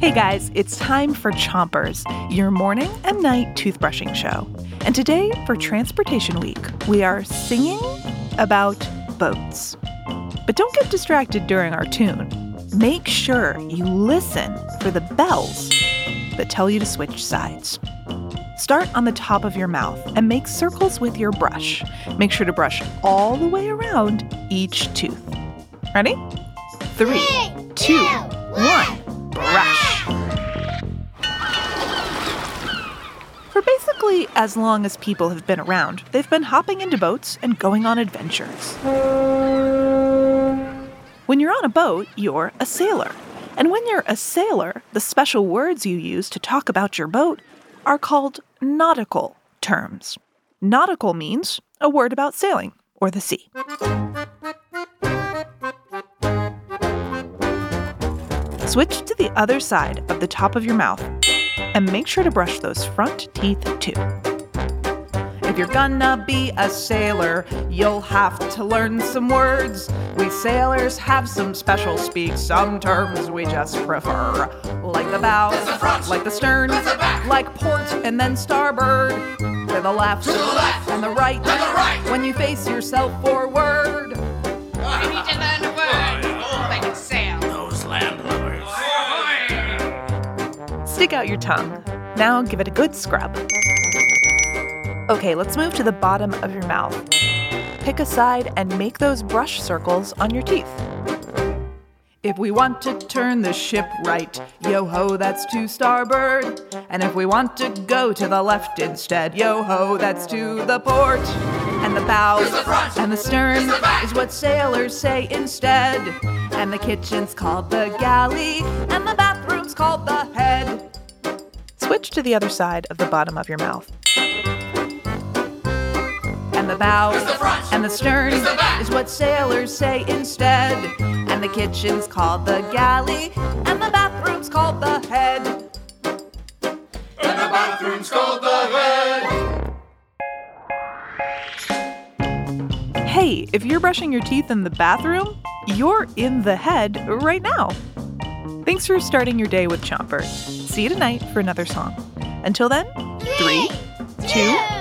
Hey guys, it's time for Chompers, your morning and night toothbrushing show. And today, for Transportation Week, we are singing about boats. But don't get distracted during our tune. Make sure you listen for the bells that tell you to switch sides. Start on the top of your mouth and make circles with your brush. Make sure to brush all the way around each tooth. Ready? Three, two, one, brush. As long as people have been around, they've been hopping into boats and going on adventures. When you're on a boat, you're a sailor. And when you're a sailor, the special words you use to talk about your boat are called nautical terms. Nautical means a word about sailing or the sea. Switch to the other side of the top of your mouth and make sure to brush those front teeth too. If you're gonna be a sailor, you'll have to learn some words. We sailors have some special speak, some terms we just prefer. Like the bow, the front. like the stern, the back. like port and then starboard. To the left, To the left. and the right, And the right. when you face yourself forward. Stick out your tongue. Now give it a good scrub. Okay, let's move to the bottom of your mouth. Pick a side and make those brush circles on your teeth. If we want to turn the ship right, yo ho, that's to starboard. And if we want to go to the left instead, yo ho, that's to the port. And the bow the and the stern Is the is what sailors say instead. And the kitchen's called the galley, and the bathroom's called the head. Switch to the other side of the bottom of your mouth. And the bow the and the stern Is the is what sailors say instead. And the kitchen's called the galley, and the bathroom's called the head. And the bathroom's called the head. Hey, if you're brushing your teeth in the bathroom, you're in the head right now. Thanks for starting your day with Chomper. See you tonight for another song. Until then, three, two.